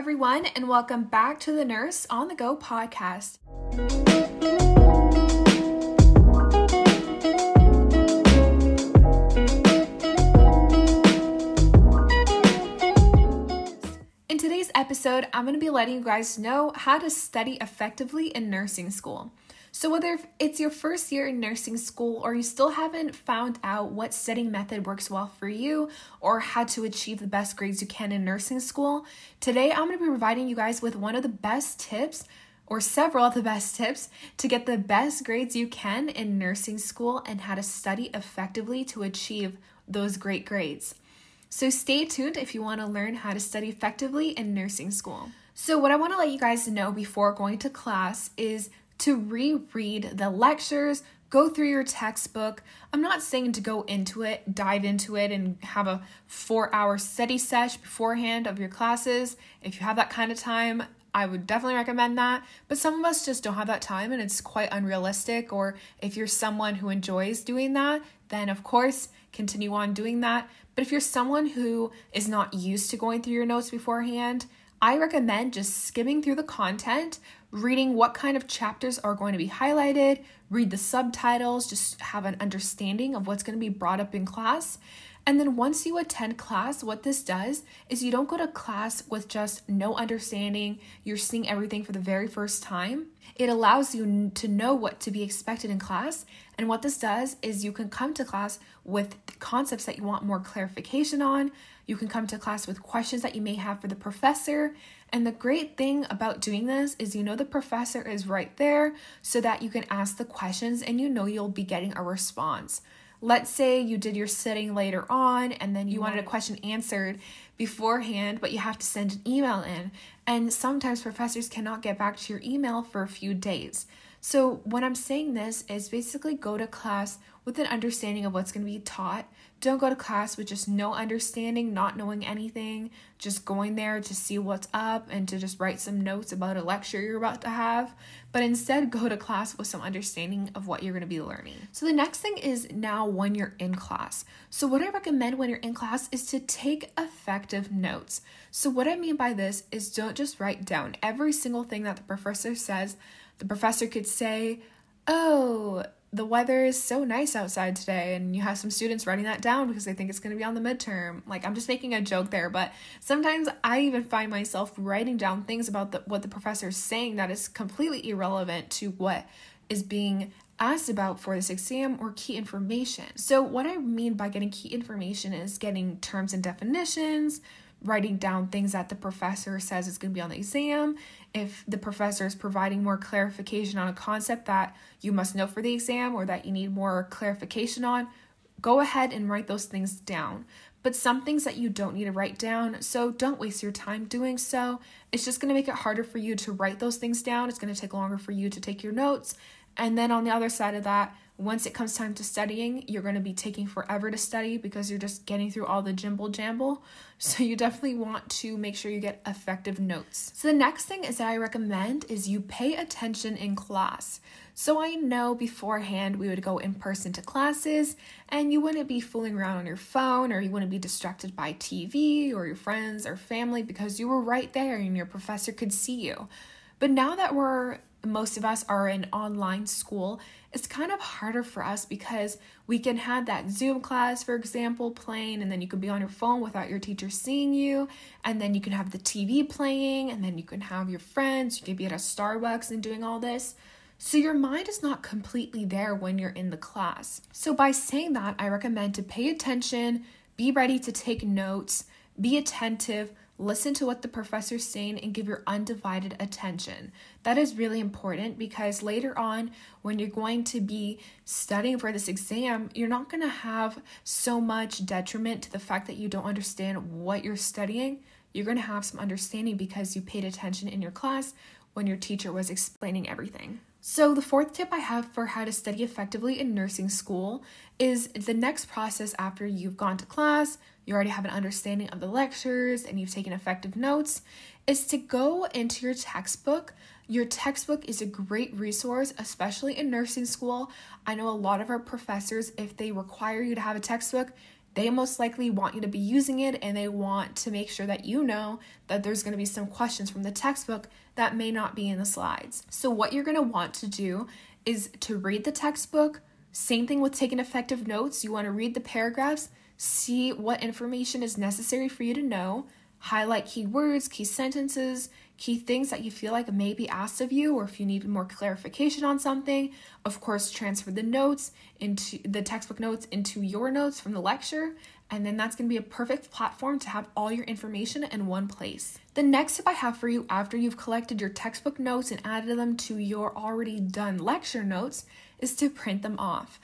everyone, and welcome back to the Nurse on the Go podcast. In today's episode, I'm going to be letting you guys know how to study effectively in nursing school. So, whether it's your first year in nursing school or you still haven't found out what studying method works well for you or how to achieve the best grades you can in nursing school, today I'm going to be providing you guys with one of the best tips or several of the best tips to get the best grades you can in nursing school and how to study effectively to achieve those great grades. So, stay tuned if you want to learn how to study effectively in nursing school. So, what I want to let you guys know before going to class is to reread the lectures, go through your textbook. I'm not saying to go into it, dive into it, and have a four hour study sesh beforehand of your classes. If you have that kind of time, I would definitely recommend that. But some of us just don't have that time and it's quite unrealistic. Or if you're someone who enjoys doing that, then of course continue on doing that. But if you're someone who is not used to going through your notes beforehand, I recommend just skimming through the content, reading what kind of chapters are going to be highlighted, read the subtitles, just have an understanding of what's going to be brought up in class. And then once you attend class, what this does is you don't go to class with just no understanding, you're seeing everything for the very first time. It allows you to know what to be expected in class. And what this does is you can come to class with concepts that you want more clarification on. You can come to class with questions that you may have for the professor. And the great thing about doing this is you know the professor is right there so that you can ask the questions and you know you'll be getting a response. Let's say you did your sitting later on and then you wanted a question answered beforehand, but you have to send an email in. And sometimes professors cannot get back to your email for a few days. So, what I'm saying this is basically go to class with an understanding of what's going to be taught. Don't go to class with just no understanding, not knowing anything, just going there to see what's up and to just write some notes about a lecture you're about to have. But instead, go to class with some understanding of what you're going to be learning. So, the next thing is now when you're in class. So, what I recommend when you're in class is to take effective notes. So, what I mean by this is don't just write down every single thing that the professor says the professor could say, Oh, the weather is so nice outside today, and you have some students writing that down because they think it's going to be on the midterm. Like, I'm just making a joke there, but sometimes I even find myself writing down things about the, what the professor is saying that is completely irrelevant to what is being asked about for this exam or key information. So, what I mean by getting key information is getting terms and definitions, writing down things that the professor says is going to be on the exam. If the professor is providing more clarification on a concept that you must know for the exam or that you need more clarification on, go ahead and write those things down. But some things that you don't need to write down, so don't waste your time doing so. It's just going to make it harder for you to write those things down. It's going to take longer for you to take your notes. And then on the other side of that, once it comes time to studying, you're going to be taking forever to study because you're just getting through all the jimble jamble. So you definitely want to make sure you get effective notes. So the next thing is that I recommend is you pay attention in class. So I know beforehand we would go in person to classes and you wouldn't be fooling around on your phone or you wouldn't be distracted by TV or your friends or family because you were right there and your professor could see you. But now that we're most of us are in online school, it's kind of harder for us because we can have that Zoom class, for example, playing, and then you can be on your phone without your teacher seeing you, and then you can have the TV playing, and then you can have your friends, you can be at a Starbucks and doing all this. So your mind is not completely there when you're in the class. So by saying that, I recommend to pay attention, be ready to take notes, be attentive, listen to what the professor's saying and give your undivided attention. That is really important because later on, when you're going to be studying for this exam, you're not going to have so much detriment to the fact that you don't understand what you're studying. You're going to have some understanding because you paid attention in your class when your teacher was explaining everything. So, the fourth tip I have for how to study effectively in nursing school is the next process after you've gone to class, you already have an understanding of the lectures, and you've taken effective notes, is to go into your textbook. Your textbook is a great resource, especially in nursing school. I know a lot of our professors, if they require you to have a textbook, they most likely want you to be using it and they want to make sure that you know that there's going to be some questions from the textbook that may not be in the slides. So, what you're going to want to do is to read the textbook. Same thing with taking effective notes. You want to read the paragraphs, see what information is necessary for you to know, highlight key words, key sentences, key things that you feel like may be asked of you, or if you need more clarification on something. Of course, transfer the notes into the textbook notes into your notes from the lecture, and then that's going to be a perfect platform to have all your information in one place. The next tip I have for you after you've collected your textbook notes and added them to your already done lecture notes is to print them off.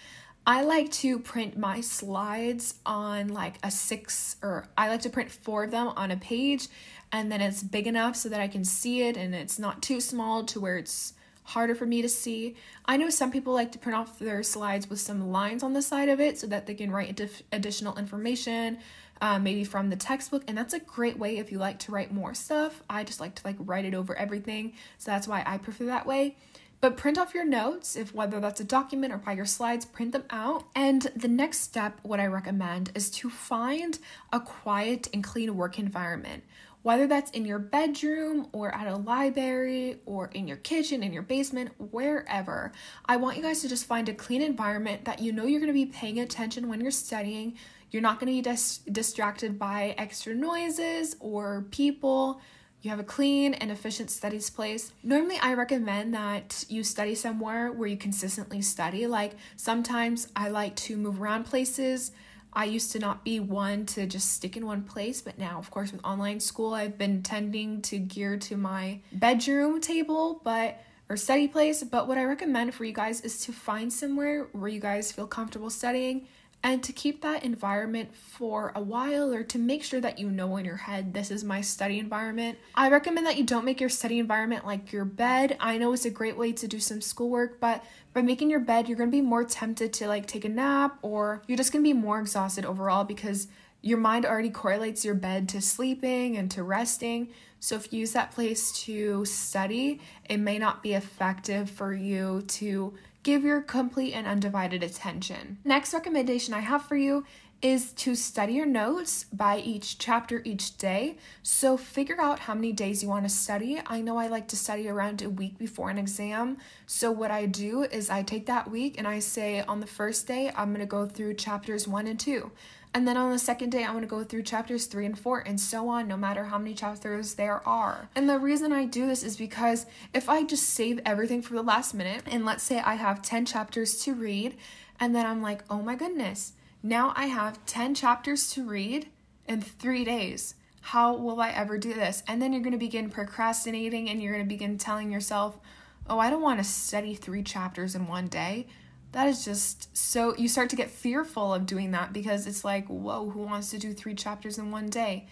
I like to print my slides on like a six, or I like to print four of them on a page and then it's big enough so that I can see it and it's not too small to where it's harder for me to see. I know some people like to print off their slides with some lines on the side of it so that they can write additional information, uh, maybe from the textbook, and that's a great way if you like to write more stuff. I just like to like write it over everything, so that's why I prefer that way. But print off your notes, if whether that's a document or by your slides, print them out. And the next step, what I recommend is to find a quiet and clean work environment whether that's in your bedroom or at a library or in your kitchen, in your basement, wherever. I want you guys to just find a clean environment that you know you're going to be paying attention when you're studying. You're not going to be dis- distracted by extra noises or people. You have a clean and efficient studies place. Normally, I recommend that you study somewhere where you consistently study. Like sometimes I like to move around places I used to not be one to just stick in one place, but now, of course, with online school, I've been tending to gear to my bedroom table, but or study place. But what I recommend for you guys is to find somewhere where you guys feel comfortable studying and to keep that environment for a while or to make sure that you know in your head this is my study environment. I recommend that you don't make your study environment like your bed. I know it's a great way to do some schoolwork, but by making your bed, you're to be more tempted to like take a nap or you're just to be more exhausted overall because your mind already correlates your bed to sleeping and to resting. So if you use that place to study, it may not be effective for you to give your complete and undivided attention. Next recommendation I have for you is to study your notes by each chapter each day. So figure out how many days you want to study. I know I like to study around a week before an exam. So what I do is I take that week and I say on the first day I'm going to go through chapters 1 and 2. And then on the second day, I'm going to go through chapters three and four, and so on, no matter how many chapters there are. And the reason I do this is because if I just save everything for the last minute, and let's say I have 10 chapters to read, and then I'm like, oh my goodness, now I have 10 chapters to read in three days. How will I ever do this? And then you're going to begin procrastinating and you're going to begin telling yourself, oh, I don't want to study three chapters in one day that is just so you start to get fearful of doing that because it's like whoa who wants to do three chapters in one day?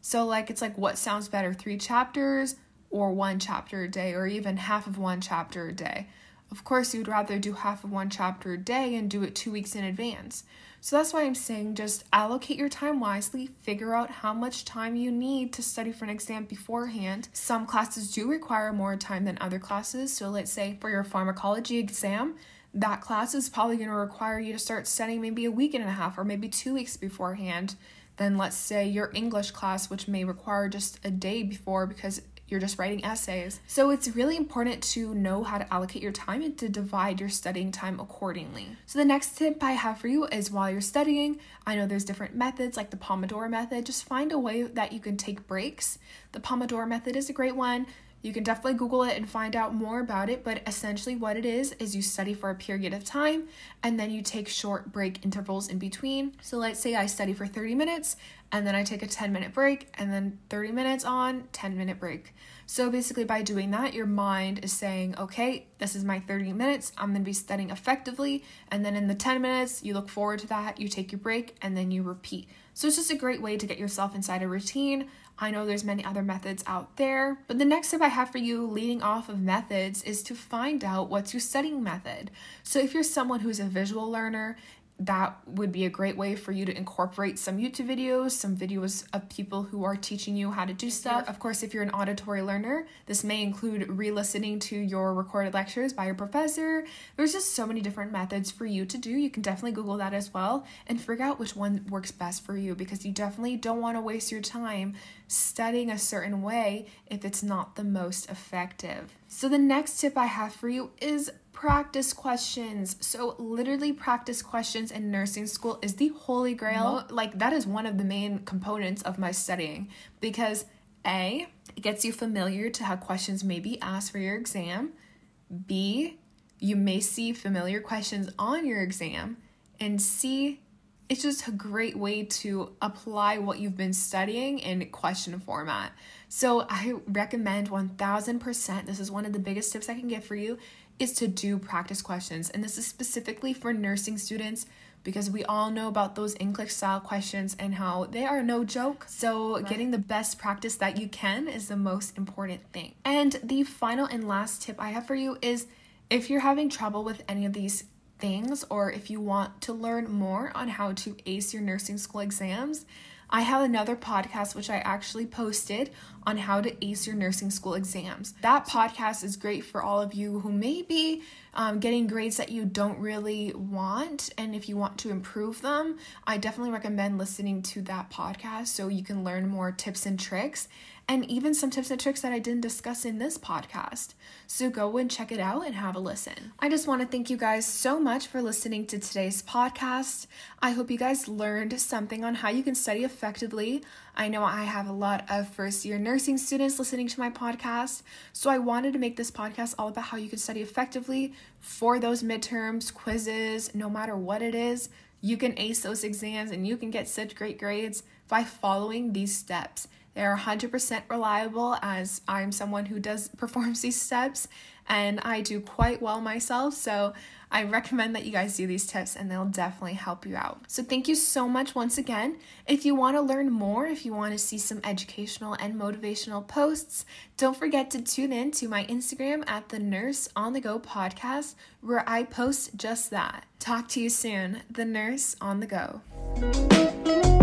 So like it's like what sounds better three chapters or one chapter a day or even half of one chapter a day? Of course you'd rather do half of one chapter a day and do it two weeks in advance. So that's why i'm saying just allocate your time wisely figure out how much time you need to study for an exam beforehand. Some classes do require more time than other classes. So let's say for your pharmacology exam that class is probably going to require you to start studying maybe a week and a half or maybe two weeks beforehand than let's say your English class, which may require just a day before because you're just writing essays. So it's really important to know how to allocate your time and to divide your studying time accordingly. So the next tip I have for you is while you're studying, I know there's different methods like the Pomodoro method, just find a way that you can take breaks. The Pomodoro method is a great one. You can definitely Google it and find out more about it, but essentially, what it is is you study for a period of time and then you take short break intervals in between. So, let's say I study for 30 minutes and then I take a 10 minute break and then 30 minutes on, 10 minute break. So, basically, by doing that, your mind is saying, okay, this is my 30 minutes, I'm gonna be studying effectively. And then in the 10 minutes, you look forward to that, you take your break, and then you repeat. So, it's just a great way to get yourself inside a routine. I know there's many other methods out there, but the next tip I have for you leading off of methods is to find out what's your studying method. So if you're someone who's a visual learner, that would be a great way for you to incorporate some YouTube videos, some videos of people who are teaching you how to do stuff. Of course, if you're an auditory learner, this may include re listening to your recorded lectures by your professor. There's just so many different methods for you to do. You can definitely Google that as well and figure out which one works best for you because you definitely don't want to waste your time studying a certain way if it's not the most effective. So, the next tip I have for you is practice questions. So, literally, practice questions in nursing school is the holy grail. Like, that is one of the main components of my studying because A, it gets you familiar to how questions may be asked for your exam. B, you may see familiar questions on your exam. And C, it's just a great way to apply what you've been studying in question format. So I recommend 1000%. This is one of the biggest tips I can give for you is to do practice questions. And this is specifically for nursing students because we all know about those NCLEX style questions and how they are no joke. So, getting the best practice that you can is the most important thing. And the final and last tip I have for you is if you're having trouble with any of these things or if you want to learn more on how to ace your nursing school exams, I have another podcast which I actually posted on how to ace your nursing school exams. That podcast is great for all of you who may be um, getting grades that you don't really want. And if you want to improve them, I definitely recommend listening to that podcast so you can learn more tips and tricks and even some tips and tricks that I didn't discuss in this podcast. So go and check it out and have a listen. I just want to thank you guys so much for listening to today's podcast. I hope you guys learned something on how you can study effectively. I know I have a lot of first year nursing students listening to my podcast, so I wanted to make this podcast all about how you can study effectively for those midterms, quizzes, no matter what it is. You can ace those exams and you can get such great grades by following these steps. They're 100% reliable as I'm someone who does performs these steps and I do quite well myself. So I recommend that you guys do these tips and they'll definitely help you out. So thank you so much once again. If you want to learn more, if you want to see some educational and motivational posts, don't forget to tune in to my Instagram at the Nurse on the Go podcast where I post just that. Talk to you soon. The Nurse on the Go.